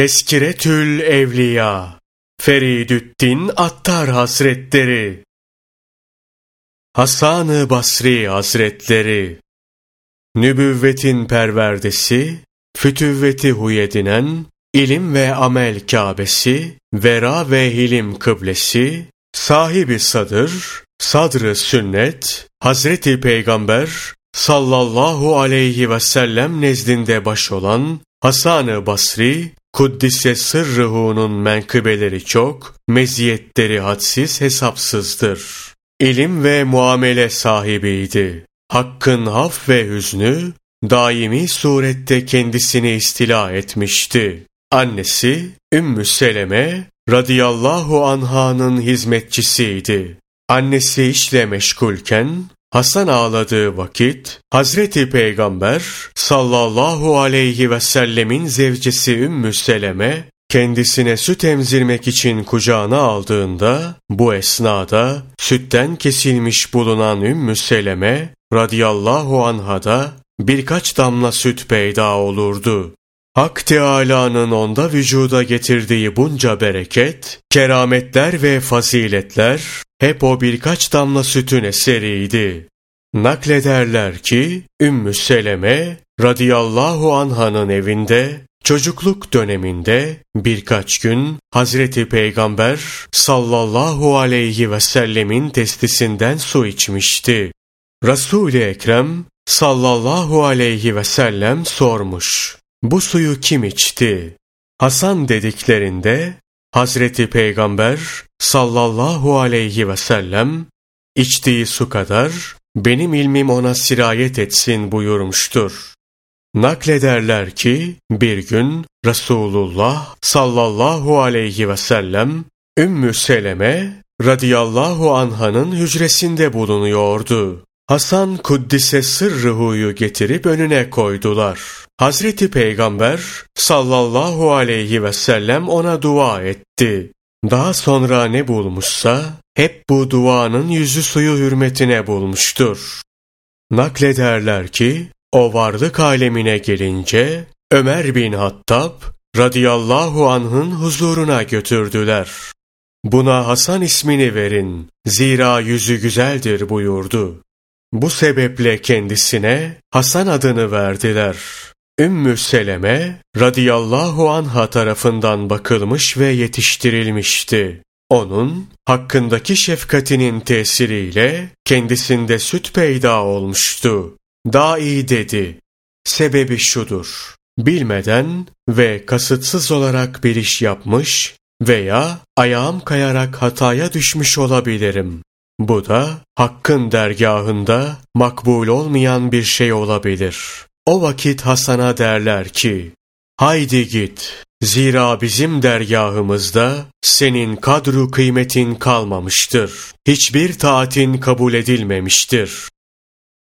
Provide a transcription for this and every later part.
Teskiretül Evliya Feridüddin Attar Hazretleri. Hasan-ı Basri Hazretleri. Nübüvvetin perverdesi, fütüvveti huyedinen, ilim ve amel kâbesi, vera ve hilim kıblesi, sahibi sadır, sadrı sünnet, Hazreti Peygamber sallallahu aleyhi ve sellem nezdinde baş olan Hasan-ı Basri, Kuddise sırrıhu'nun menkıbeleri çok, meziyetleri hadsiz hesapsızdır. İlim ve muamele sahibiydi. Hakkın haf ve hüznü, daimi surette kendisini istila etmişti. Annesi Ümmü Seleme radıyallahu anhanın hizmetçisiydi. Annesi işle meşgulken Hasan ağladığı vakit Hazreti Peygamber sallallahu aleyhi ve sellemin zevcesi Ümmü Seleme kendisine süt emzirmek için kucağına aldığında bu esnada sütten kesilmiş bulunan Ümmü Seleme radıyallahu anha da birkaç damla süt peyda olurdu. Hak Teâlâ'nın onda vücuda getirdiği bunca bereket, kerametler ve faziletler hep o birkaç damla sütün eseriydi. Naklederler ki Ümmü Seleme radıyallahu anhanın evinde çocukluk döneminde birkaç gün Hazreti Peygamber sallallahu aleyhi ve sellemin testisinden su içmişti. Resul-i Ekrem sallallahu aleyhi ve sellem sormuş. Bu suyu kim içti? Hasan dediklerinde Hazreti Peygamber sallallahu aleyhi ve sellem içtiği su kadar benim ilmim ona sirayet etsin buyurmuştur. Naklederler ki bir gün Resulullah sallallahu aleyhi ve sellem Ümmü Seleme radıyallahu anhanın hücresinde bulunuyordu. Hasan Kuddise sırrıhuyu getirip önüne koydular. Hazreti Peygamber sallallahu aleyhi ve sellem ona dua etti. Daha sonra ne bulmuşsa hep bu duanın yüzü suyu hürmetine bulmuştur. Naklederler ki o varlık alemine gelince Ömer bin Hattab radıyallahu anh'ın huzuruna götürdüler. Buna Hasan ismini verin, zira yüzü güzeldir buyurdu. Bu sebeple kendisine Hasan adını verdiler. Ümmü Seleme radıyallahu anha tarafından bakılmış ve yetiştirilmişti. Onun hakkındaki şefkatinin tesiriyle kendisinde süt peyda olmuştu. Da'i dedi. Sebebi şudur. Bilmeden ve kasıtsız olarak bir iş yapmış veya ayağım kayarak hataya düşmüş olabilirim. Bu da hakkın dergahında makbul olmayan bir şey olabilir. O vakit Hasan'a derler ki, Haydi git, zira bizim dergahımızda senin kadru kıymetin kalmamıştır. Hiçbir taatin kabul edilmemiştir.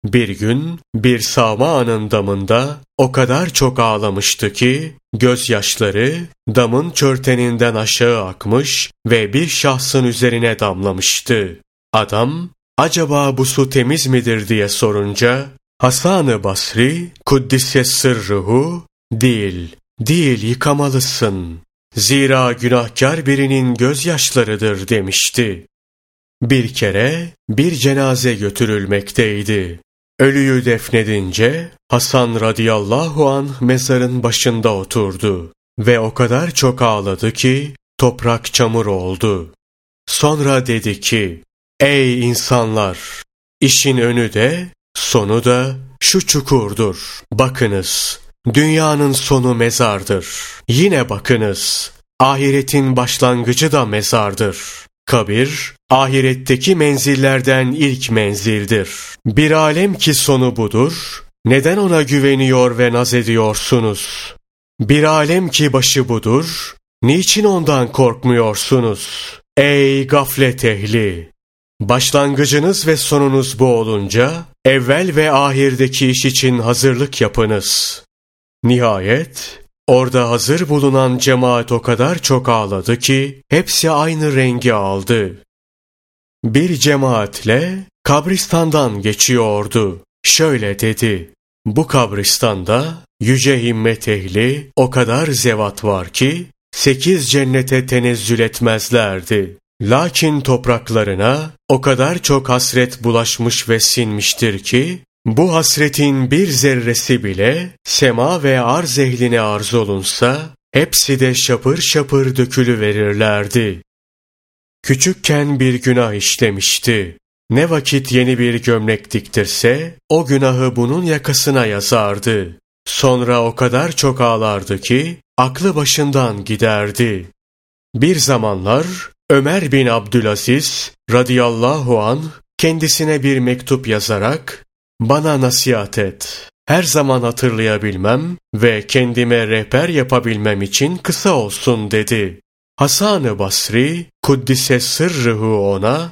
Bir gün bir Sama'nın damında o kadar çok ağlamıştı ki gözyaşları damın çörteninden aşağı akmış ve bir şahsın üzerine damlamıştı. Adam acaba bu su temiz midir diye sorunca Hasan-ı Basri Kuddise sırruhu değil, değil yıkamalısın. Zira günahkar birinin gözyaşlarıdır demişti. Bir kere bir cenaze götürülmekteydi. Ölüyü defnedince Hasan radıyallahu an mezarın başında oturdu ve o kadar çok ağladı ki toprak çamur oldu. Sonra dedi ki, Ey insanlar! işin önü de sonu da şu çukurdur. Bakınız, dünyanın sonu mezardır. Yine bakınız, ahiretin başlangıcı da mezardır. Kabir, ahiretteki menzillerden ilk menzildir. Bir alem ki sonu budur, neden ona güveniyor ve naz ediyorsunuz? Bir alem ki başı budur, niçin ondan korkmuyorsunuz? Ey gaflet ehli! Başlangıcınız ve sonunuz bu olunca, evvel ve ahirdeki iş için hazırlık yapınız. Nihayet, orada hazır bulunan cemaat o kadar çok ağladı ki, hepsi aynı rengi aldı. Bir cemaatle kabristandan geçiyordu. Şöyle dedi, bu kabristanda yüce himmet ehli o kadar zevat var ki, sekiz cennete tenezzül etmezlerdi. Lakin topraklarına o kadar çok hasret bulaşmış ve sinmiştir ki, bu hasretin bir zerresi bile sema ve arz ehline arz olunsa, hepsi de şapır şapır dökülü verirlerdi. Küçükken bir günah işlemişti. Ne vakit yeni bir gömlek diktirse, o günahı bunun yakasına yazardı. Sonra o kadar çok ağlardı ki, aklı başından giderdi. Bir zamanlar Ömer bin Abdülaziz radıyallahu an kendisine bir mektup yazarak bana nasihat et. Her zaman hatırlayabilmem ve kendime rehber yapabilmem için kısa olsun dedi. Hasan-ı Basri, Kuddise sırrıhu ona,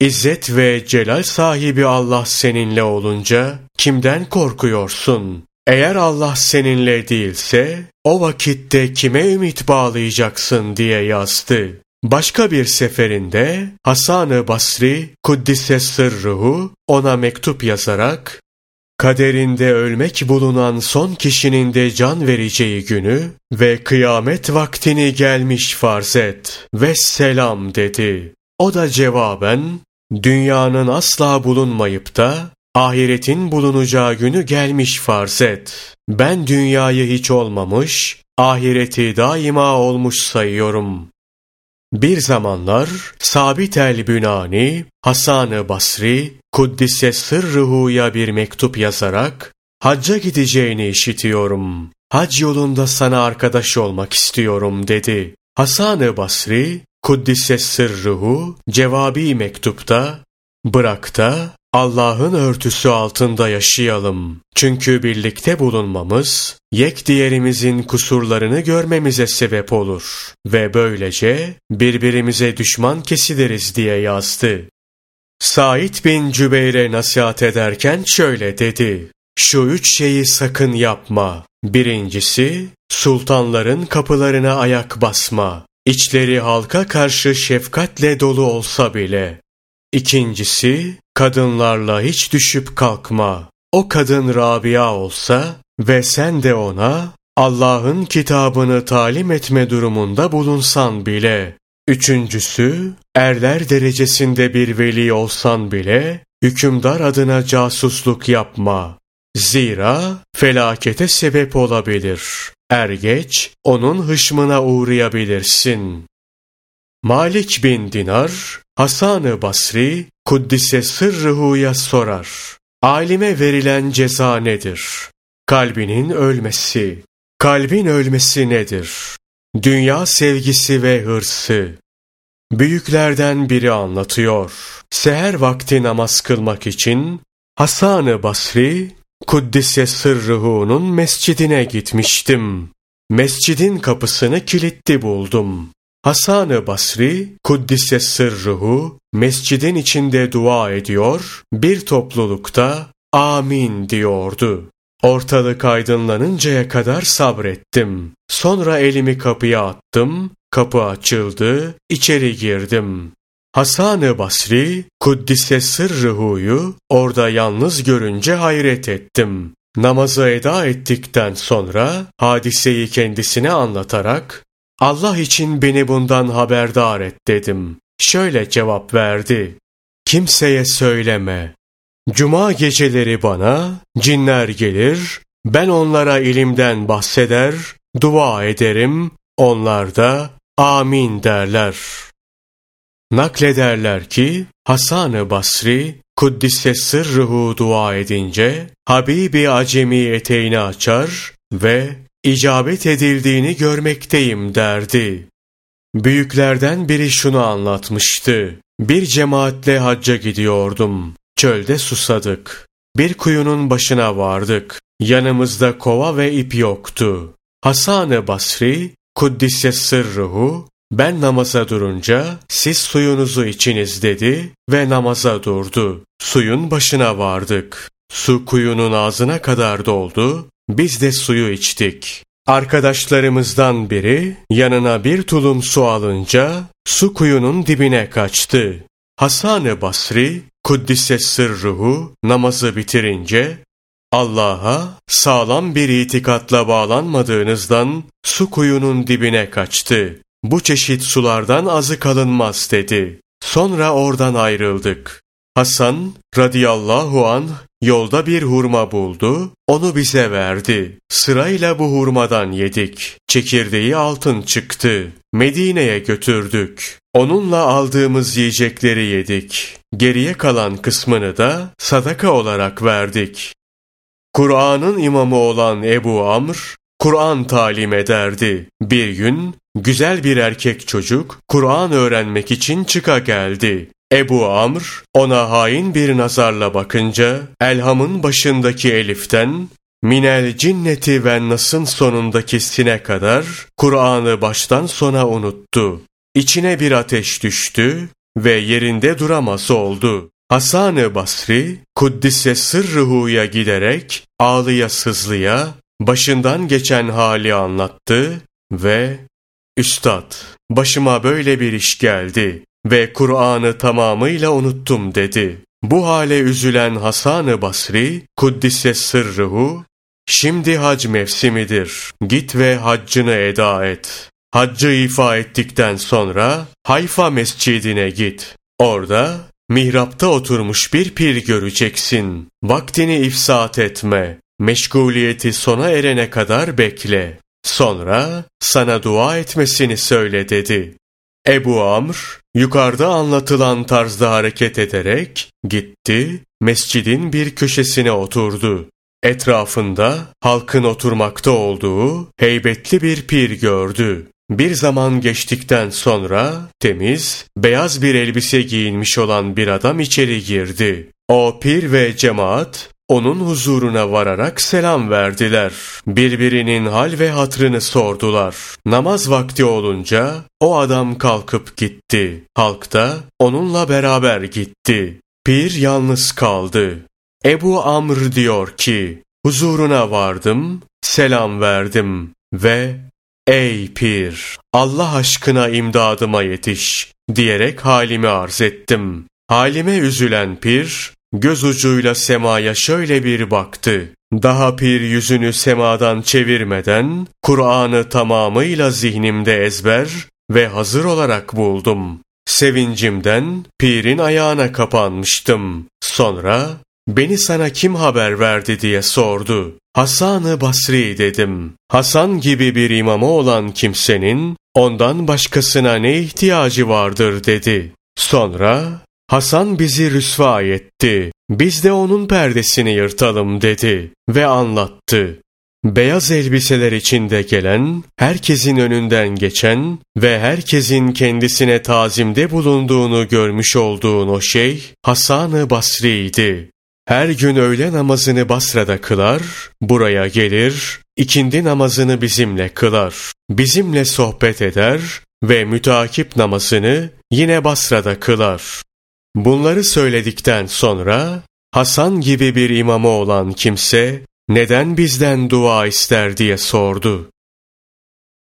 İzzet ve celal sahibi Allah seninle olunca kimden korkuyorsun? Eğer Allah seninle değilse o vakitte kime ümit bağlayacaksın diye yazdı. Başka bir seferinde Hasan-ı Basri Kuddise sırruhu ona mektup yazarak kaderinde ölmek bulunan son kişinin de can vereceği günü ve kıyamet vaktini gelmiş farz et ve selam dedi. O da cevaben dünyanın asla bulunmayıp da ahiretin bulunacağı günü gelmiş farz et. Ben dünyayı hiç olmamış, ahireti daima olmuş sayıyorum. Bir zamanlar Sabit el-Bünani, Hasan-ı Basri, Kuddise sırrıhuya bir mektup yazarak, hacca gideceğini işitiyorum. Hac yolunda sana arkadaş olmak istiyorum dedi. Hasan-ı Basri, Kuddise sırruhu, cevabi mektupta, bırak da Allah'ın örtüsü altında yaşayalım. Çünkü birlikte bulunmamız, yek diğerimizin kusurlarını görmemize sebep olur. Ve böylece birbirimize düşman kesiliriz diye yazdı. Said bin Cübeyr'e nasihat ederken şöyle dedi. Şu üç şeyi sakın yapma. Birincisi, sultanların kapılarına ayak basma. İçleri halka karşı şefkatle dolu olsa bile. İkincisi, kadınlarla hiç düşüp kalkma. O kadın Rabia olsa ve sen de ona Allah'ın kitabını talim etme durumunda bulunsan bile. Üçüncüsü, erler derecesinde bir veli olsan bile, hükümdar adına casusluk yapma. Zira felakete sebep olabilir. Er geç onun hışmına uğrayabilirsin. Malik bin Dinar, Hasan-ı Basri, Kuddise sırrıhuya sorar. Alime verilen ceza nedir? Kalbinin ölmesi. Kalbin ölmesi nedir? Dünya sevgisi ve hırsı. Büyüklerden biri anlatıyor. Seher vakti namaz kılmak için Hasan-ı Basri, Kuddise sırrıhu'nun mescidine gitmiştim. Mescidin kapısını kilitli buldum. Hasan-ı Basri, Kuddise sırruhu, mescidin içinde dua ediyor, bir toplulukta amin diyordu. Ortalık aydınlanıncaya kadar sabrettim. Sonra elimi kapıya attım, kapı açıldı, içeri girdim. Hasan-ı Basri, Kuddise sırrıhuyu orada yalnız görünce hayret ettim. Namazı eda ettikten sonra hadiseyi kendisine anlatarak Allah için beni bundan haberdar et dedim. Şöyle cevap verdi. Kimseye söyleme. Cuma geceleri bana cinler gelir, ben onlara ilimden bahseder, dua ederim, onlar da amin derler. Naklederler ki Hasan-ı Basri Kuddise sırrıhu dua edince Habibi Acemi eteğini açar ve icabet edildiğini görmekteyim derdi. Büyüklerden biri şunu anlatmıştı. Bir cemaatle hacca gidiyordum. Çölde susadık. Bir kuyunun başına vardık. Yanımızda kova ve ip yoktu. Hasan-ı Basri, Kuddise sırruhu, ben namaza durunca siz suyunuzu içiniz dedi ve namaza durdu. Suyun başına vardık. Su kuyunun ağzına kadar doldu biz de suyu içtik. Arkadaşlarımızdan biri yanına bir tulum su alınca su kuyunun dibine kaçtı. Hasan-ı Basri, Kuddise sırruhu namazı bitirince Allah'a sağlam bir itikatla bağlanmadığınızdan su kuyunun dibine kaçtı. Bu çeşit sulardan azı kalınmaz dedi. Sonra oradan ayrıldık. Hasan radıyallahu an yolda bir hurma buldu, onu bize verdi. Sırayla bu hurmadan yedik. Çekirdeği altın çıktı. Medine'ye götürdük. Onunla aldığımız yiyecekleri yedik. Geriye kalan kısmını da sadaka olarak verdik. Kur'an'ın imamı olan Ebu Amr, Kur'an talim ederdi. Bir gün güzel bir erkek çocuk Kur'an öğrenmek için çıka geldi. Ebu Amr ona hain bir nazarla bakınca Elham'ın başındaki eliften Minel cinneti ve nasın sonundaki sine kadar Kur'an'ı baştan sona unuttu. İçine bir ateş düştü ve yerinde duramaz oldu. Hasan-ı Basri, Kuddise sırrıhuya giderek ağlıya sızlıya başından geçen hali anlattı ve Üstad, başıma böyle bir iş geldi ve Kur'an'ı tamamıyla unuttum dedi. Bu hale üzülen Hasan-ı Basri, Kuddise sırrıhu, şimdi hac mevsimidir, git ve haccını eda et. Haccı ifa ettikten sonra Hayfa mescidine git. Orada mihrapta oturmuş bir pir göreceksin. Vaktini ifsat etme. Meşguliyeti sona erene kadar bekle. Sonra sana dua etmesini söyle dedi. Ebu Amr yukarıda anlatılan tarzda hareket ederek gitti, mescidin bir köşesine oturdu. Etrafında halkın oturmakta olduğu heybetli bir pir gördü. Bir zaman geçtikten sonra temiz, beyaz bir elbise giyinmiş olan bir adam içeri girdi. O pir ve cemaat onun huzuruna vararak selam verdiler. Birbirinin hal ve hatrını sordular. Namaz vakti olunca o adam kalkıp gitti. Halk da onunla beraber gitti. Pir yalnız kaldı. Ebu Amr diyor ki, huzuruna vardım, selam verdim ve Ey pir! Allah aşkına imdadıma yetiş! diyerek halimi arz ettim. Halime üzülen pir, göz ucuyla semaya şöyle bir baktı. Daha pir yüzünü semadan çevirmeden, Kur'an'ı tamamıyla zihnimde ezber ve hazır olarak buldum. Sevincimden pirin ayağına kapanmıştım. Sonra beni sana kim haber verdi diye sordu. Hasan-ı Basri dedim. Hasan gibi bir imamı olan kimsenin ondan başkasına ne ihtiyacı vardır dedi. Sonra Hasan bizi rüsva etti. Biz de onun perdesini yırtalım dedi ve anlattı. Beyaz elbiseler içinde gelen, herkesin önünden geçen ve herkesin kendisine tazimde bulunduğunu görmüş olduğun o şey Hasan-ı Basri'ydi. Her gün öğle namazını Basra'da kılar, buraya gelir, ikindi namazını bizimle kılar. Bizimle sohbet eder ve mütakip namazını yine Basra'da kılar. Bunları söyledikten sonra Hasan gibi bir imamı olan kimse neden bizden dua ister diye sordu.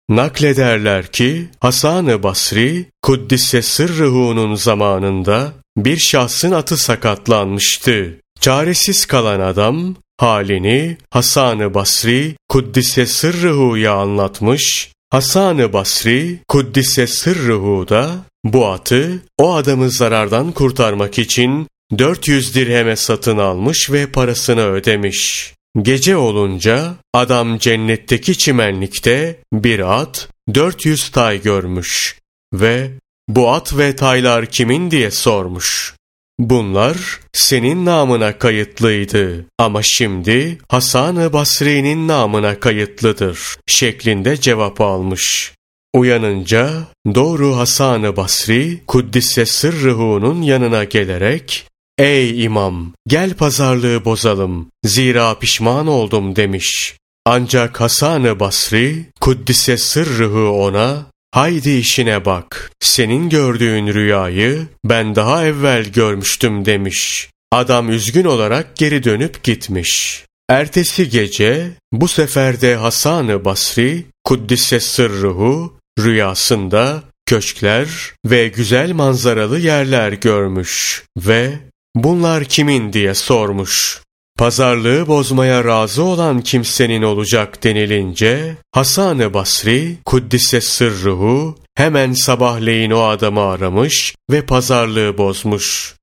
Naklederler ki Hasan-ı Basri Kuddise Sırrıhu'nun zamanında bir şahsın atı sakatlanmıştı. Çaresiz kalan adam halini Hasan-ı Basri Kuddise Sırrıhu'ya anlatmış. Hasan-ı Basri Kuddise Sırrıhu da bu atı o adamı zarardan kurtarmak için 400 dirheme satın almış ve parasını ödemiş. Gece olunca adam cennetteki çimenlikte bir at 400 tay görmüş ve bu at ve taylar kimin diye sormuş. Bunlar senin namına kayıtlıydı ama şimdi Hasan-ı Basri'nin namına kayıtlıdır şeklinde cevap almış. Uyanınca doğru Hasan-ı Basri Kuddise Sırrıhu'nun yanına gelerek Ey imam gel pazarlığı bozalım zira pişman oldum demiş. Ancak Hasan-ı Basri Kuddise Sırrıhu ona Haydi işine bak. Senin gördüğün rüyayı ben daha evvel görmüştüm demiş. Adam üzgün olarak geri dönüp gitmiş. Ertesi gece bu sefer de Hasan-ı Basri Kuddise sırruhu rüyasında köşkler ve güzel manzaralı yerler görmüş ve bunlar kimin diye sormuş. Pazarlığı bozmaya razı olan kimsenin olacak denilince, Hasan-ı Basri, Kuddise sırruhu, hemen sabahleyin o adamı aramış ve pazarlığı bozmuş.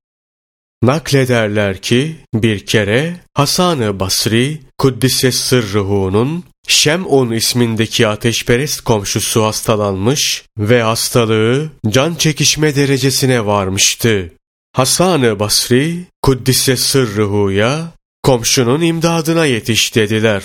Naklederler ki bir kere Hasan-ı Basri Kuddise Sırruhu'nun Şem'un ismindeki ateşperest komşusu hastalanmış ve hastalığı can çekişme derecesine varmıştı. Hasan-ı Basri Kuddise Sırruhu'ya komşunun imdadına yetiş dediler.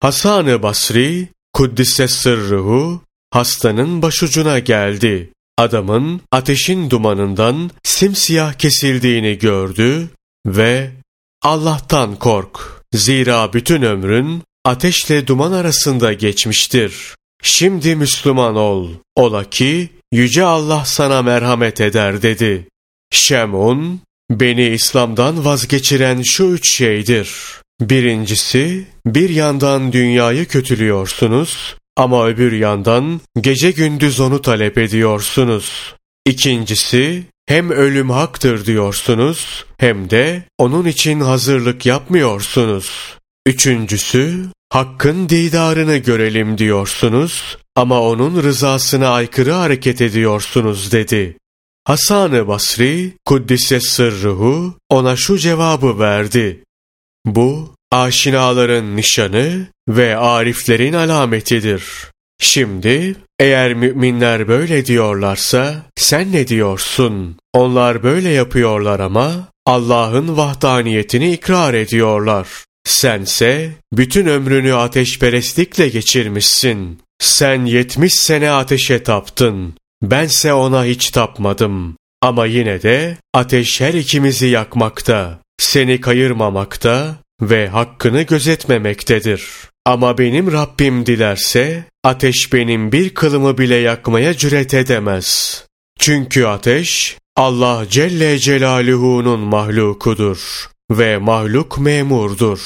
Hasan-ı Basri Kuddise Sırruhu hastanın başucuna geldi. Adamın ateşin dumanından simsiyah kesildiğini gördü ve Allah'tan kork. Zira bütün ömrün ateşle duman arasında geçmiştir. Şimdi Müslüman ol. Ola ki Yüce Allah sana merhamet eder dedi. Şemun, beni İslam'dan vazgeçiren şu üç şeydir. Birincisi, bir yandan dünyayı kötülüyorsunuz, ama öbür yandan gece gündüz onu talep ediyorsunuz. İkincisi, hem ölüm haktır diyorsunuz hem de onun için hazırlık yapmıyorsunuz. Üçüncüsü, hakkın didarını görelim diyorsunuz ama onun rızasına aykırı hareket ediyorsunuz dedi. Hasan-ı Basri, Kuddise sırruhu ona şu cevabı verdi. Bu, aşinaların nişanı ve ariflerin alametidir. Şimdi eğer müminler böyle diyorlarsa sen ne diyorsun? Onlar böyle yapıyorlar ama Allah'ın vahdaniyetini ikrar ediyorlar. Sense bütün ömrünü ateşperestlikle geçirmişsin. Sen yetmiş sene ateşe taptın. Bense ona hiç tapmadım. Ama yine de ateş her ikimizi yakmakta, seni kayırmamakta ve hakkını gözetmemektedir. Ama benim Rabbim dilerse ateş benim bir kılımı bile yakmaya cüret edemez. Çünkü ateş Allah Celle Celaluhu'nun mahlukudur ve mahluk memurdur.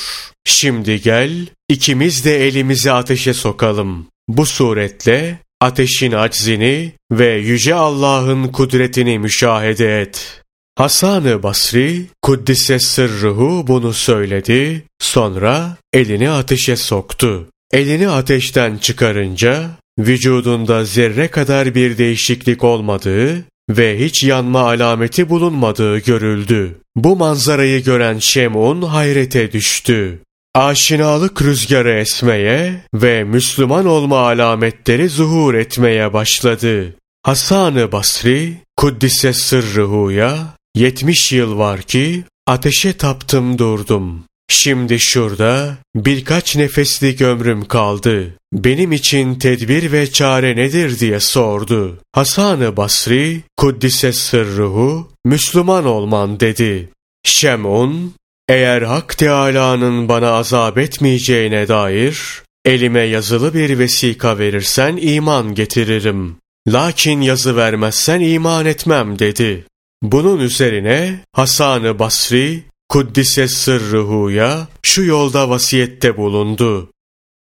Şimdi gel ikimiz de elimizi ateşe sokalım. Bu suretle ateşin aczini ve yüce Allah'ın kudretini müşahede et. Hasan-ı Basri, Kuddise sırruhu bunu söyledi, sonra elini ateşe soktu. Elini ateşten çıkarınca, vücudunda zerre kadar bir değişiklik olmadığı ve hiç yanma alameti bulunmadığı görüldü. Bu manzarayı gören Şemun hayrete düştü. Aşinalık rüzgarı esmeye ve Müslüman olma alametleri zuhur etmeye başladı. Hasan-ı Basri, Kuddise sırrıhuya, Yetmiş yıl var ki ateşe taptım durdum. Şimdi şurada birkaç nefeslik ömrüm kaldı. Benim için tedbir ve çare nedir diye sordu. Hasan-ı Basri, Kuddise sırruhu, Müslüman olman dedi. Şem'un, eğer Hak Teâlâ'nın bana azap etmeyeceğine dair, elime yazılı bir vesika verirsen iman getiririm. Lakin yazı vermezsen iman etmem dedi. Bunun üzerine Hasan-ı Basri Kuddise sırrıhuya şu yolda vasiyette bulundu.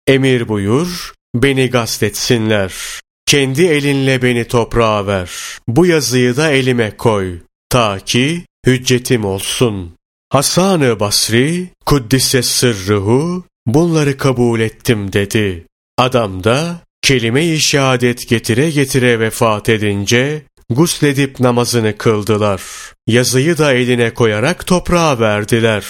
Emir buyur, beni gastetsinler. Kendi elinle beni toprağa ver. Bu yazıyı da elime koy. Ta ki hüccetim olsun. Hasan-ı Basri, Kuddise sırrıhu, bunları kabul ettim dedi. Adam da kelime-i şehadet getire getire vefat edince gusledip namazını kıldılar. Yazıyı da eline koyarak toprağa verdiler.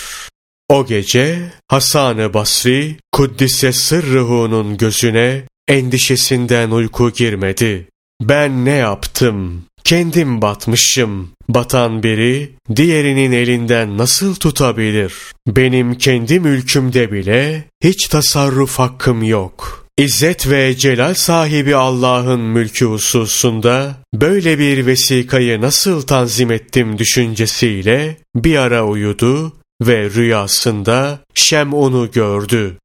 O gece Hasan-ı Basri Kuddise sırrıhu'nun gözüne endişesinden uyku girmedi. Ben ne yaptım? Kendim batmışım. Batan biri diğerinin elinden nasıl tutabilir? Benim kendi mülkümde bile hiç tasarruf hakkım yok. İzzet ve celal sahibi Allah'ın mülkü hususunda böyle bir vesikayı nasıl tanzim ettim düşüncesiyle bir ara uyudu ve rüyasında Şem onu gördü.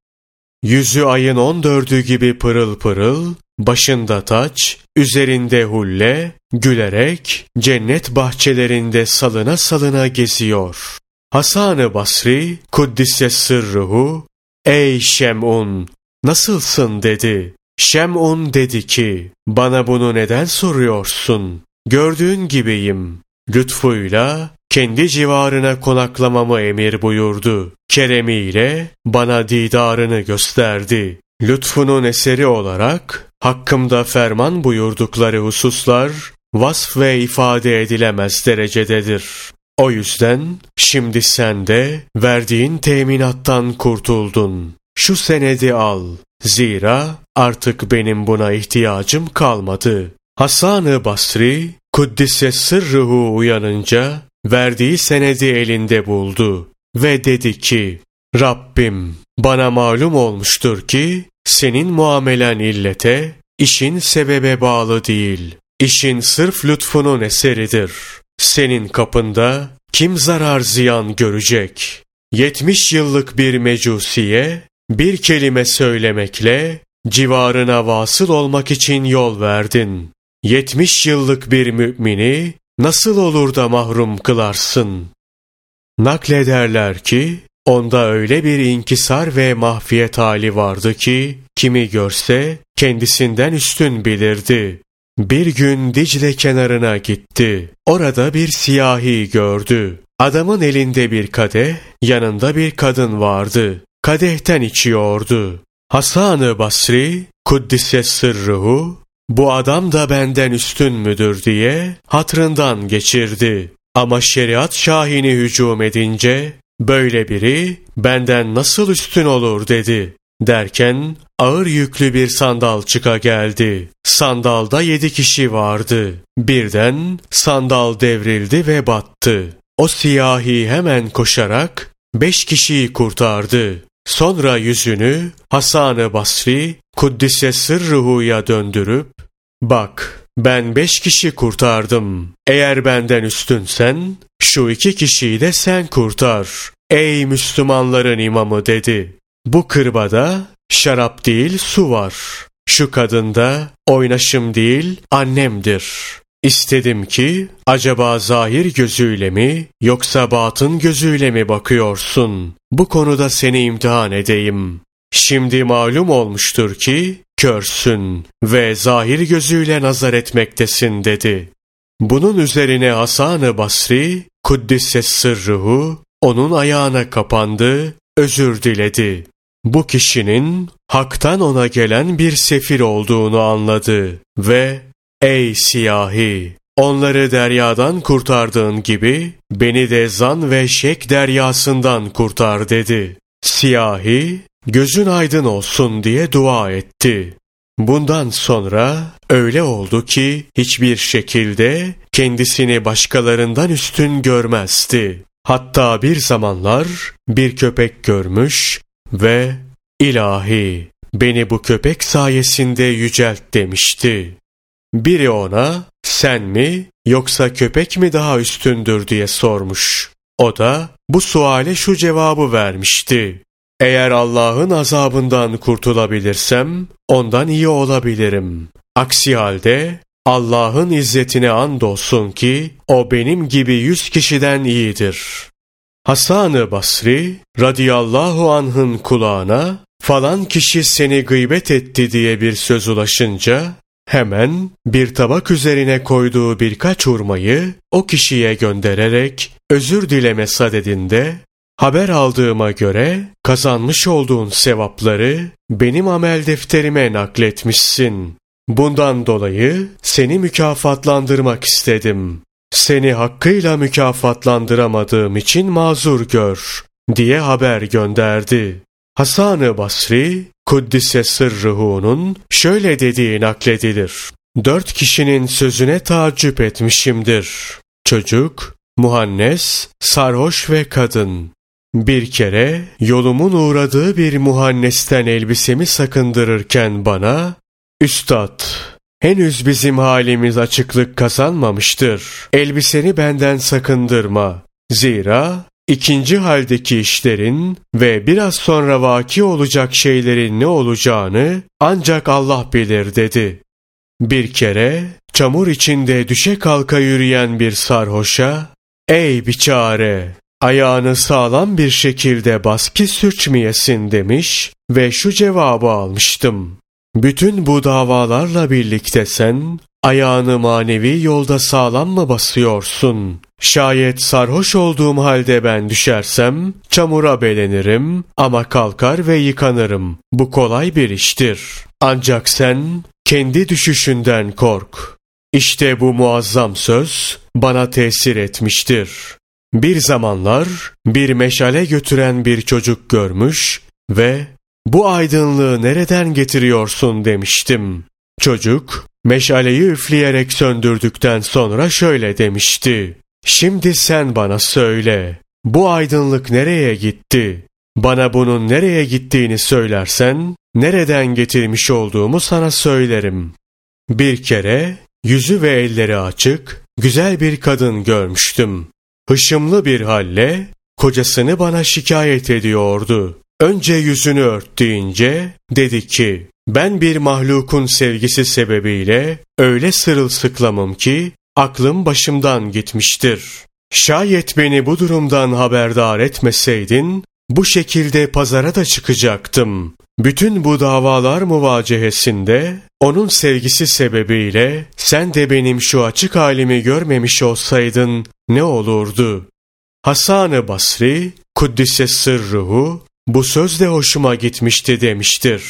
Yüzü ayın on dördü gibi pırıl pırıl, başında taç, üzerinde hulle, gülerek cennet bahçelerinde salına salına geziyor. Hasan-ı Basri, Kuddise sırruhu, Ey Şem'un, nasılsın dedi. Şem'un dedi ki, bana bunu neden soruyorsun? Gördüğün gibiyim. lütfuyla kendi civarına konaklamamı emir buyurdu. Keremiyle bana didarını gösterdi. Lütfunun eseri olarak hakkımda ferman buyurdukları hususlar vasf ve ifade edilemez derecededir. O yüzden şimdi sen de verdiğin teminattan kurtuldun. Şu senedi al. Zira artık benim buna ihtiyacım kalmadı. Hasan-ı Basri, Kuddise sırrıhu uyanınca verdiği senedi elinde buldu ve dedi ki, Rabbim bana malum olmuştur ki senin muamelen illete, işin sebebe bağlı değil. İşin sırf lütfunun eseridir. Senin kapında kim zarar ziyan görecek? Yetmiş yıllık bir mecusiye bir kelime söylemekle civarına vasıl olmak için yol verdin. Yetmiş yıllık bir mümini nasıl olur da mahrum kılarsın? Naklederler ki, onda öyle bir inkisar ve mahfiyet hali vardı ki, kimi görse kendisinden üstün bilirdi. Bir gün Dicle kenarına gitti. Orada bir siyahi gördü. Adamın elinde bir kadeh, yanında bir kadın vardı. Kadehten içiyordu. Hasan-ı Basri, Kuddise sırruhu, bu adam da benden üstün müdür diye hatrından geçirdi. Ama şeriat şahini hücum edince, böyle biri benden nasıl üstün olur dedi. Derken ağır yüklü bir sandal çıka geldi. Sandalda yedi kişi vardı. Birden sandal devrildi ve battı. O siyahi hemen koşarak beş kişiyi kurtardı. Sonra yüzünü Hasan-ı Basri Kuddise sırruhuya döndürüp Bak ben beş kişi kurtardım. Eğer benden üstünsen şu iki kişiyi de sen kurtar. Ey Müslümanların imamı dedi. Bu kırbada şarap değil su var. Şu kadında oynaşım değil annemdir. İstedim ki acaba zahir gözüyle mi yoksa batın gözüyle mi bakıyorsun? Bu konuda seni imtihan edeyim. Şimdi malum olmuştur ki körsün ve zahir gözüyle nazar etmektesin dedi. Bunun üzerine Hasan-ı Basri, Kuddise sırruhu, onun ayağına kapandı, özür diledi. Bu kişinin haktan ona gelen bir sefir olduğunu anladı ve ''Ey siyahi, onları deryadan kurtardığın gibi beni de zan ve şek deryasından kurtar.'' dedi. Siyahi, gözün aydın olsun diye dua etti. Bundan sonra öyle oldu ki hiçbir şekilde kendisini başkalarından üstün görmezdi. Hatta bir zamanlar bir köpek görmüş ve ilahi beni bu köpek sayesinde yücelt demişti. Biri ona sen mi yoksa köpek mi daha üstündür diye sormuş. O da bu suale şu cevabı vermişti. Eğer Allah'ın azabından kurtulabilirsem ondan iyi olabilirim. Aksi halde Allah'ın izzetine andolsun ki o benim gibi yüz kişiden iyidir. Hasan-ı Basri radıyallahu anh'ın kulağına falan kişi seni gıybet etti diye bir söz ulaşınca hemen bir tabak üzerine koyduğu birkaç hurmayı o kişiye göndererek özür dileme sadedinde haber aldığıma göre kazanmış olduğun sevapları benim amel defterime nakletmişsin. Bundan dolayı seni mükafatlandırmak istedim. Seni hakkıyla mükafatlandıramadığım için mazur gör diye haber gönderdi. Hasan-ı Basri, Kuddise Sırrıhu'nun şöyle dediği nakledilir. Dört kişinin sözüne tacip etmişimdir. Çocuk, muhannes, sarhoş ve kadın. Bir kere yolumun uğradığı bir muhannesten elbisemi sakındırırken bana, Üstad, henüz bizim halimiz açıklık kazanmamıştır. Elbiseni benden sakındırma. Zira ikinci haldeki işlerin ve biraz sonra vaki olacak şeylerin ne olacağını ancak Allah bilir dedi. Bir kere çamur içinde düşe kalka yürüyen bir sarhoşa, ''Ey biçare, ayağını sağlam bir şekilde bas ki sürçmeyesin demiş ve şu cevabı almıştım. Bütün bu davalarla birlikte sen Ayağını manevi yolda sağlam mı basıyorsun? Şayet sarhoş olduğum halde ben düşersem, çamura belenirim ama kalkar ve yıkanırım. Bu kolay bir iştir. Ancak sen kendi düşüşünden kork. İşte bu muazzam söz bana tesir etmiştir. Bir zamanlar bir meşale götüren bir çocuk görmüş ve bu aydınlığı nereden getiriyorsun demiştim. Çocuk meşaleyi üfleyerek söndürdükten sonra şöyle demişti. Şimdi sen bana söyle. Bu aydınlık nereye gitti? Bana bunun nereye gittiğini söylersen, nereden getirmiş olduğumu sana söylerim. Bir kere yüzü ve elleri açık, güzel bir kadın görmüştüm. Hışımlı bir halle kocasını bana şikayet ediyordu. Önce yüzünü ört deyince dedi ki, ben bir mahlukun sevgisi sebebiyle öyle sırılsıklamım ki aklım başımdan gitmiştir. Şayet beni bu durumdan haberdar etmeseydin, bu şekilde pazara da çıkacaktım. Bütün bu davalar muvacehesinde onun sevgisi sebebiyle sen de benim şu açık halimi görmemiş olsaydın ne olurdu? Hasan-ı Basri, Kuddise sırruhu, bu söz de hoşuma gitmişti demiştir.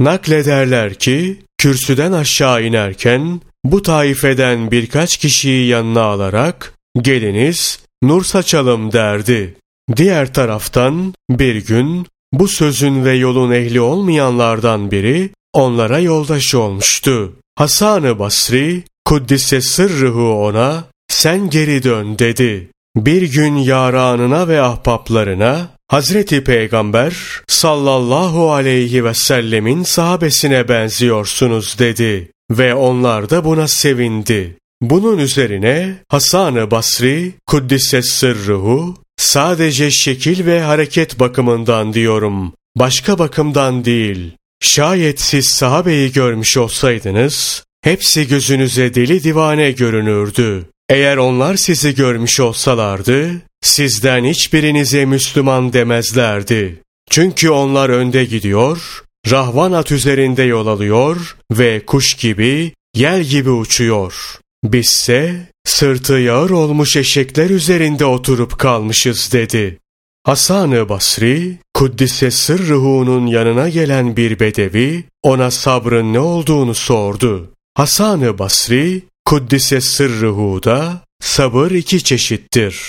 Naklederler ki, kürsüden aşağı inerken, bu taifeden birkaç kişiyi yanına alarak, geliniz, nur saçalım derdi. Diğer taraftan, bir gün, bu sözün ve yolun ehli olmayanlardan biri, onlara yoldaş olmuştu. Hasan-ı Basri, Kuddise sırrıhu ona, sen geri dön dedi. Bir gün yaranına ve ahbaplarına, Hazreti Peygamber sallallahu aleyhi ve sellemin sahabesine benziyorsunuz dedi ve onlar da buna sevindi. Bunun üzerine Hasan-ı Basri Kuddise sırruhu sadece şekil ve hareket bakımından diyorum. Başka bakımdan değil. Şayet siz sahabeyi görmüş olsaydınız hepsi gözünüze deli divane görünürdü. Eğer onlar sizi görmüş olsalardı, sizden hiçbirinize Müslüman demezlerdi. Çünkü onlar önde gidiyor, rahvan at üzerinde yol alıyor ve kuş gibi, yel gibi uçuyor. Bizse sırtı yağır olmuş eşekler üzerinde oturup kalmışız dedi. Hasan-ı Basri, Kuddise Sırrıhu'nun yanına gelen bir bedevi, ona sabrın ne olduğunu sordu. Hasan-ı Basri, Kuddise Sırrıhu'da sabır iki çeşittir.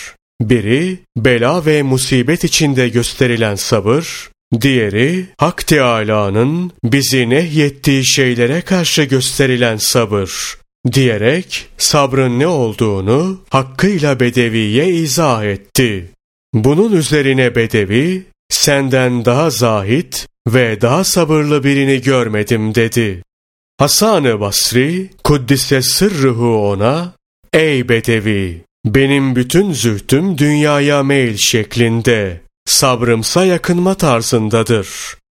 Biri bela ve musibet içinde gösterilen sabır, diğeri Hak Teâlâ'nın bizi nehyettiği şeylere karşı gösterilen sabır diyerek sabrın ne olduğunu hakkıyla Bedevi'ye izah etti. Bunun üzerine Bedevi, senden daha zahit ve daha sabırlı birini görmedim dedi. Hasan-ı Basri, Kuddise sırrıhu ona, Ey Bedevi! Benim bütün zühtüm dünyaya meyil şeklinde, sabrımsa yakınma tarzındadır.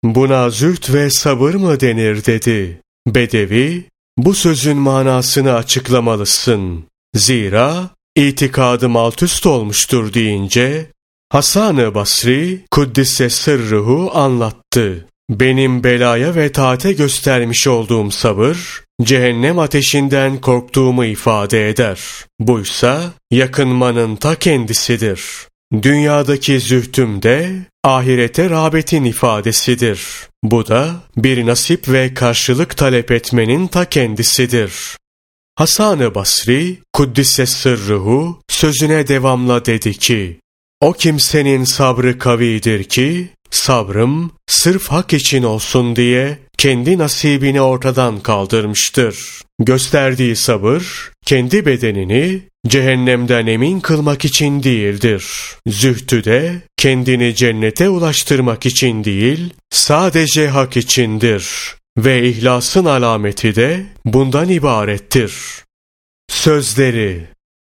Buna züht ve sabır mı denir dedi. Bedevi, bu sözün manasını açıklamalısın. Zira itikadım alt üst olmuştur deyince, Hasan-ı Basri, Kuddise sırruhu anlattı. Benim belaya ve taate göstermiş olduğum sabır, cehennem ateşinden korktuğumu ifade eder. Buysa yakınmanın ta kendisidir. Dünyadaki zühtüm de ahirete rağbetin ifadesidir. Bu da bir nasip ve karşılık talep etmenin ta kendisidir. Hasan-ı Basri, Kuddise sırruhu, sözüne devamla dedi ki, o kimsenin sabrı kavidir ki, sabrım sırf hak için olsun diye kendi nasibini ortadan kaldırmıştır. Gösterdiği sabır, kendi bedenini cehennemden emin kılmak için değildir. Zühtü de kendini cennete ulaştırmak için değil, sadece hak içindir. Ve ihlasın alameti de bundan ibarettir. Sözleri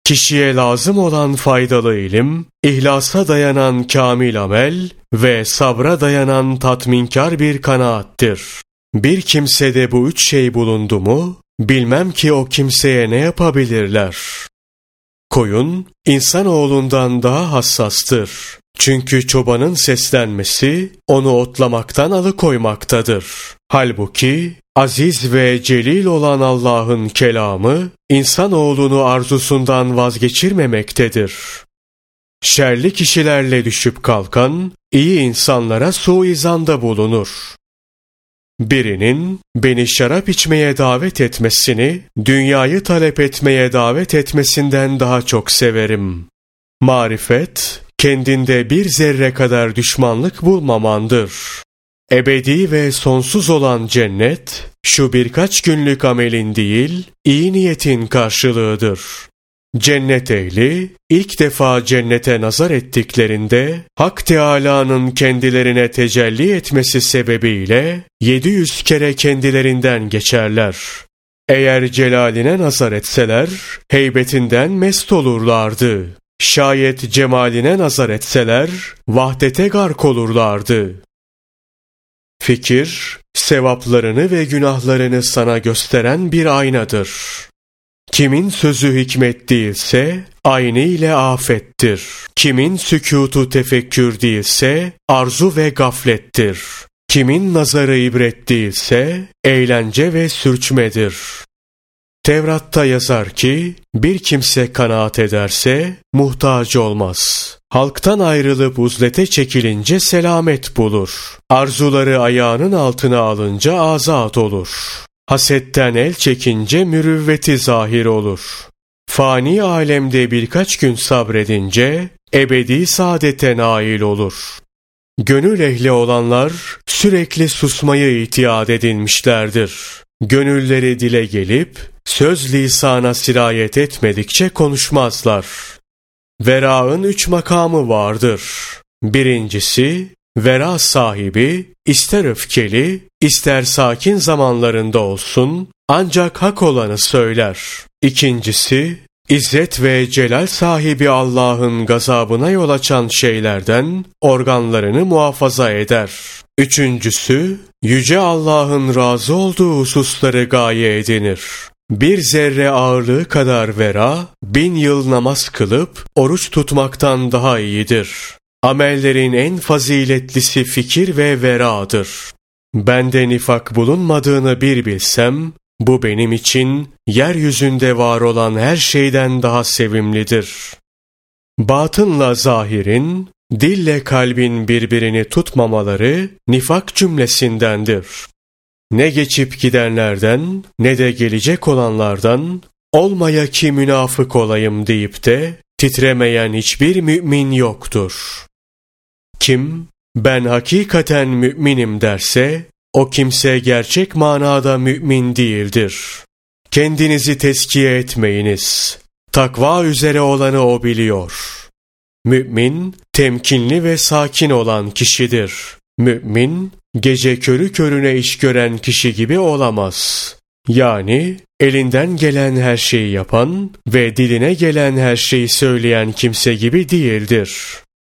Kişiye lazım olan faydalı ilim, ihlasa dayanan kamil amel ve sabra dayanan tatminkar bir kanaattir. Bir kimsede bu üç şey bulundu mu, bilmem ki o kimseye ne yapabilirler. Koyun, insanoğlundan daha hassastır. Çünkü çobanın seslenmesi onu otlamaktan alıkoymaktadır. Halbuki Aziz ve celil olan Allah'ın kelamı, insanoğlunu arzusundan vazgeçirmemektedir. Şerli kişilerle düşüp kalkan, iyi insanlara suizanda bulunur. Birinin beni şarap içmeye davet etmesini, dünyayı talep etmeye davet etmesinden daha çok severim. Marifet, kendinde bir zerre kadar düşmanlık bulmamandır. Ebedi ve sonsuz olan cennet, şu birkaç günlük amelin değil, iyi niyetin karşılığıdır. Cennet ehli ilk defa cennete nazar ettiklerinde Hak Teâlâ'nın kendilerine tecelli etmesi sebebiyle 700 kere kendilerinden geçerler. Eğer celaline nazar etseler heybetinden mest olurlardı. Şayet cemaline nazar etseler vahdete gark olurlardı. Fikir, sevaplarını ve günahlarını sana gösteren bir aynadır. Kimin sözü hikmet değilse aynı ile afettir. Kimin sükutu tefekkür değilse arzu ve gaflettir. Kimin nazarı ibret değilse eğlence ve sürçmedir. Tevrat'ta yazar ki bir kimse kanaat ederse muhtaç olmaz. Halktan ayrılıp uzlete çekilince selamet bulur. Arzuları ayağının altına alınca azat olur. Hasetten el çekince mürüvveti zahir olur. Fani alemde birkaç gün sabredince ebedi saadete nail olur. Gönül ehli olanlar sürekli susmayı itiat edinmişlerdir. Gönülleri dile gelip söz lisana sirayet etmedikçe konuşmazlar. Vera'ın üç makamı vardır. Birincisi, vera sahibi ister öfkeli, ister sakin zamanlarında olsun, ancak hak olanı söyler. İkincisi, İzzet ve celal sahibi Allah'ın gazabına yol açan şeylerden organlarını muhafaza eder. Üçüncüsü, Yüce Allah'ın razı olduğu hususları gaye edinir. Bir zerre ağırlığı kadar vera, bin yıl namaz kılıp oruç tutmaktan daha iyidir. Amellerin en faziletlisi fikir ve veradır. Bende nifak bulunmadığını bir bilsem, bu benim için yeryüzünde var olan her şeyden daha sevimlidir. Batınla zahirin, dille kalbin birbirini tutmamaları nifak cümlesindendir. Ne geçip gidenlerden ne de gelecek olanlardan olmaya ki münafık olayım deyip de titremeyen hiçbir mümin yoktur. Kim ben hakikaten müminim derse o kimse gerçek manada mümin değildir. Kendinizi teskiye etmeyiniz. Takva üzere olanı o biliyor. Mümin, temkinli ve sakin olan kişidir. Mümin, gece körü körüne iş gören kişi gibi olamaz. Yani elinden gelen her şeyi yapan ve diline gelen her şeyi söyleyen kimse gibi değildir.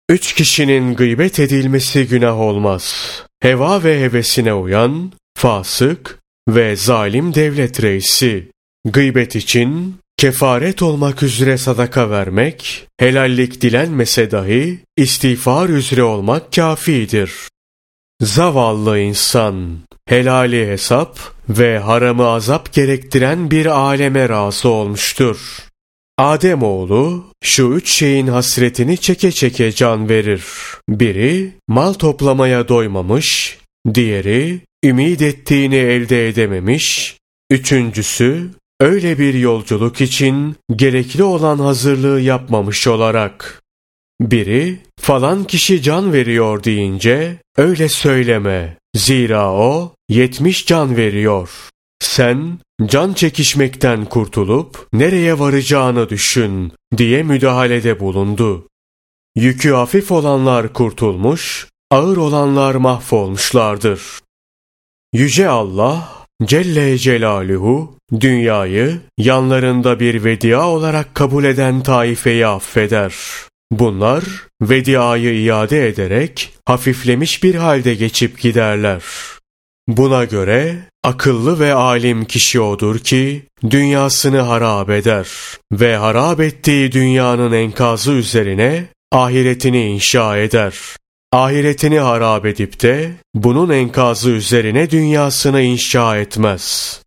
Üç kişinin gıybet edilmesi günah olmaz. Heva ve hevesine uyan, fasık ve zalim devlet reisi. Gıybet için kefaret olmak üzere sadaka vermek, helallik dilenmese dahi istiğfar üzere olmak kafidir. Zavallı insan, helali hesap ve haramı azap gerektiren bir aleme razı olmuştur. Adem oğlu şu üç şeyin hasretini çeke çeke can verir. Biri mal toplamaya doymamış, diğeri ümid ettiğini elde edememiş, üçüncüsü öyle bir yolculuk için gerekli olan hazırlığı yapmamış olarak. Biri falan kişi can veriyor deyince öyle söyleme. Zira o yetmiş can veriyor. Sen can çekişmekten kurtulup nereye varacağını düşün diye müdahalede bulundu. Yükü hafif olanlar kurtulmuş, ağır olanlar mahvolmuşlardır. Yüce Allah Celle Celaluhu dünyayı yanlarında bir vedia olarak kabul eden taifeyi affeder. Bunlar vediayı iade ederek hafiflemiş bir halde geçip giderler. Buna göre akıllı ve alim kişi odur ki dünyasını harap eder ve harap ettiği dünyanın enkazı üzerine ahiretini inşa eder. ahiretini harap edip de bunun enkazı üzerine dünyasını inşa etmez.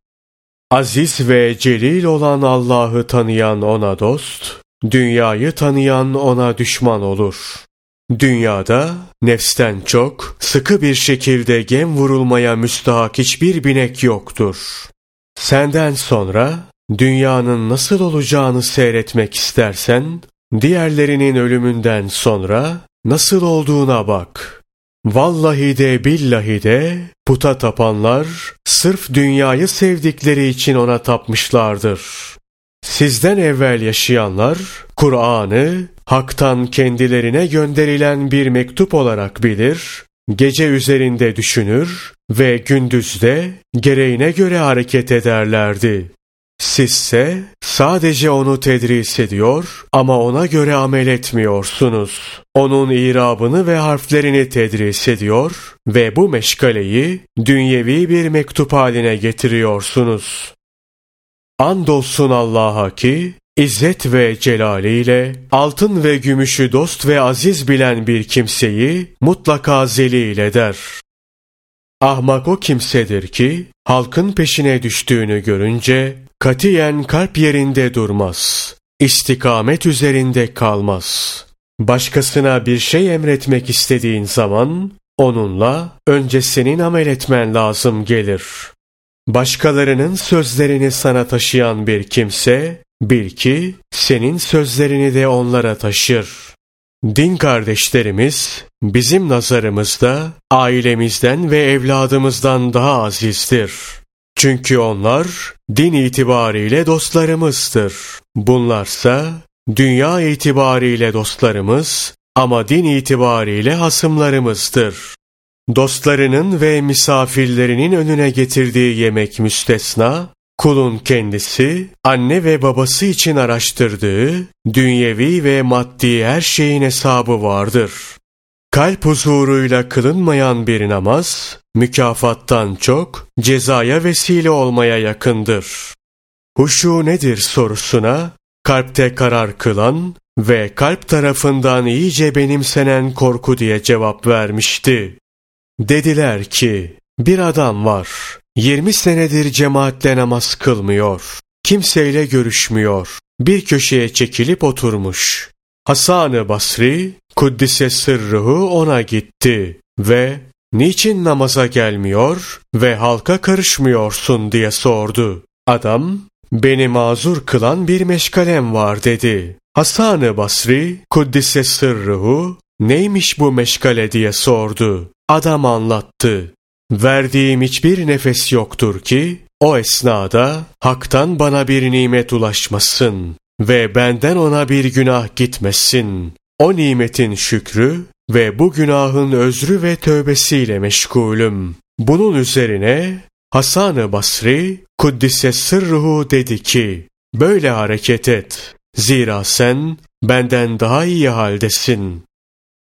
Aziz ve celil olan Allah'ı tanıyan ona dost, dünyayı tanıyan ona düşman olur. Dünyada nefsten çok sıkı bir şekilde gem vurulmaya müstahak hiçbir binek yoktur. Senden sonra dünyanın nasıl olacağını seyretmek istersen, diğerlerinin ölümünden sonra nasıl olduğuna bak. Vallahi de billahi de puta tapanlar sırf dünyayı sevdikleri için ona tapmışlardır. Sizden evvel yaşayanlar Kur'an'ı haktan kendilerine gönderilen bir mektup olarak bilir, gece üzerinde düşünür ve gündüzde gereğine göre hareket ederlerdi. Sizse sadece onu tedris ediyor ama ona göre amel etmiyorsunuz. Onun irabını ve harflerini tedris ediyor ve bu meşgaleyi dünyevi bir mektup haline getiriyorsunuz. Andolsun Allah'a ki İzzet ve celaliyle altın ve gümüşü dost ve aziz bilen bir kimseyi mutlaka zelil eder. Ahmak o kimsedir ki halkın peşine düştüğünü görünce katiyen kalp yerinde durmaz. İstikamet üzerinde kalmaz. Başkasına bir şey emretmek istediğin zaman onunla önce senin amel etmen lazım gelir. Başkalarının sözlerini sana taşıyan bir kimse Bil ki senin sözlerini de onlara taşır. Din kardeşlerimiz bizim nazarımızda ailemizden ve evladımızdan daha azizdir. Çünkü onlar din itibariyle dostlarımızdır. Bunlarsa dünya itibariyle dostlarımız ama din itibariyle hasımlarımızdır. Dostlarının ve misafirlerinin önüne getirdiği yemek müstesna, Kulun kendisi, anne ve babası için araştırdığı, dünyevi ve maddi her şeyin hesabı vardır. Kalp huzuruyla kılınmayan bir namaz, mükafattan çok cezaya vesile olmaya yakındır. Huşu nedir sorusuna, kalpte karar kılan ve kalp tarafından iyice benimsenen korku diye cevap vermişti. Dediler ki, bir adam var, 20 senedir cemaatle namaz kılmıyor. Kimseyle görüşmüyor. Bir köşeye çekilip oturmuş. Hasan-ı Basri, Kuddise sırrıhu ona gitti ve niçin namaza gelmiyor ve halka karışmıyorsun diye sordu. Adam, beni mazur kılan bir meşgalem var dedi. Hasan-ı Basri, Kuddise sırrıhu, neymiş bu meşgale diye sordu. Adam anlattı. Verdiğim hiçbir nefes yoktur ki, o esnada haktan bana bir nimet ulaşmasın ve benden ona bir günah gitmesin. O nimetin şükrü ve bu günahın özrü ve tövbesiyle meşgulüm. Bunun üzerine Hasan-ı Basri Kuddise sırruhu dedi ki, böyle hareket et. Zira sen benden daha iyi haldesin.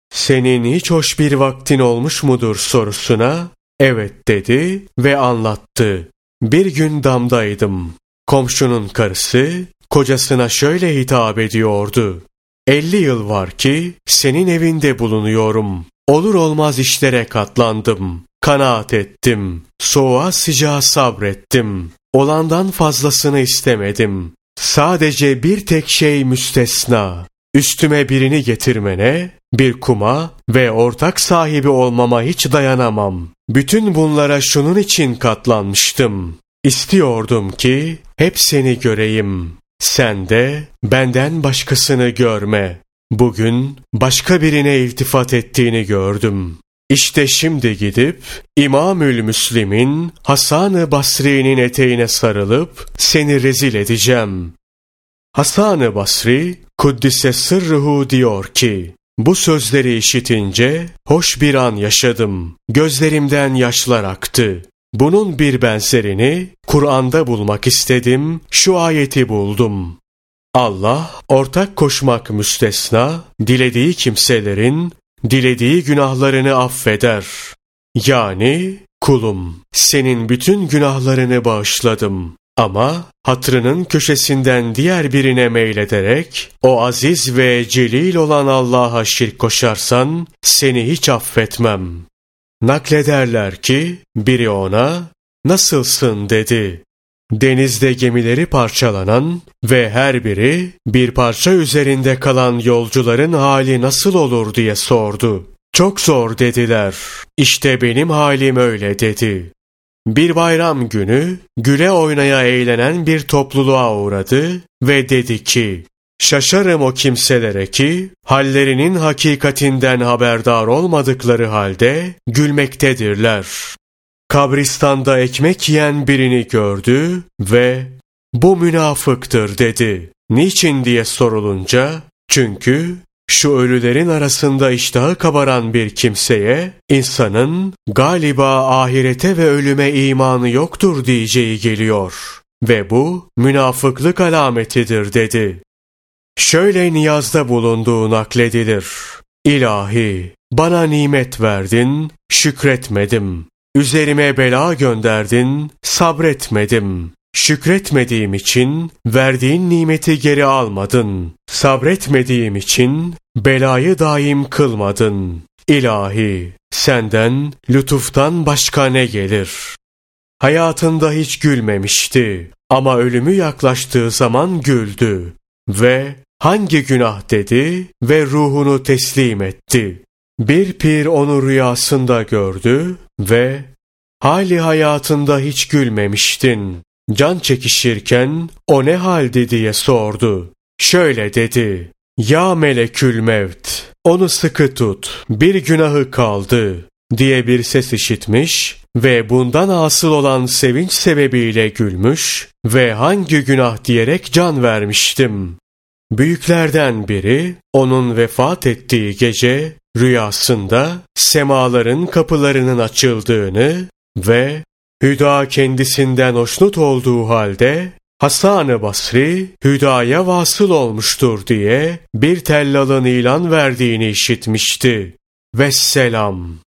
Senin hiç hoş bir vaktin olmuş mudur sorusuna, Evet dedi ve anlattı. Bir gün damdaydım. Komşunun karısı kocasına şöyle hitap ediyordu. Elli yıl var ki senin evinde bulunuyorum. Olur olmaz işlere katlandım. Kanaat ettim. Soğuğa sıcağa sabrettim. Olandan fazlasını istemedim. Sadece bir tek şey müstesna. Üstüme birini getirmene, bir kuma ve ortak sahibi olmama hiç dayanamam. Bütün bunlara şunun için katlanmıştım. İstiyordum ki hep seni göreyim. Sen de benden başkasını görme. Bugün başka birine iltifat ettiğini gördüm. İşte şimdi gidip İmamül Müslim'in Hasan-ı Basri'nin eteğine sarılıp seni rezil edeceğim. Hasan-ı Basri Kuddise sırruhu diyor ki bu sözleri işitince hoş bir an yaşadım. Gözlerimden yaşlar aktı. Bunun bir benzerini Kur'an'da bulmak istedim, şu ayeti buldum. Allah ortak koşmak müstesna, dilediği kimselerin dilediği günahlarını affeder. Yani kulum senin bütün günahlarını bağışladım. Ama hatırının köşesinden diğer birine meylederek o aziz ve celil olan Allah'a şirk koşarsan seni hiç affetmem. Naklederler ki biri ona nasılsın dedi. Denizde gemileri parçalanan ve her biri bir parça üzerinde kalan yolcuların hali nasıl olur diye sordu. Çok zor dediler. İşte benim halim öyle dedi. Bir bayram günü güle oynaya eğlenen bir topluluğa uğradı ve dedi ki, Şaşarım o kimselere ki hallerinin hakikatinden haberdar olmadıkları halde gülmektedirler. Kabristanda ekmek yiyen birini gördü ve bu münafıktır dedi. Niçin diye sorulunca çünkü şu ölülerin arasında iştahı kabaran bir kimseye insanın galiba ahirete ve ölüme imanı yoktur diyeceği geliyor ve bu münafıklık alametidir dedi. Şöyle niyazda bulunduğu nakledilir. İlahi, bana nimet verdin, şükretmedim. Üzerime bela gönderdin, sabretmedim. Şükretmediğim için verdiğin nimeti geri almadın. Sabretmediğim için belayı daim kılmadın. İlahi, senden lütuftan başka ne gelir? Hayatında hiç gülmemişti ama ölümü yaklaştığı zaman güldü ve hangi günah dedi ve ruhunu teslim etti. Bir pir onu rüyasında gördü ve hali hayatında hiç gülmemiştin. Can çekişirken o ne haldi diye sordu. Şöyle dedi. Ya melekül mevt, onu sıkı tut, bir günahı kaldı diye bir ses işitmiş ve bundan asıl olan sevinç sebebiyle gülmüş ve hangi günah diyerek can vermiştim. Büyüklerden biri onun vefat ettiği gece rüyasında semaların kapılarının açıldığını ve Hüda kendisinden hoşnut olduğu halde Hasan-ı Basri Hüda'ya vasıl olmuştur diye bir tellalın ilan verdiğini işitmişti. Vesselam.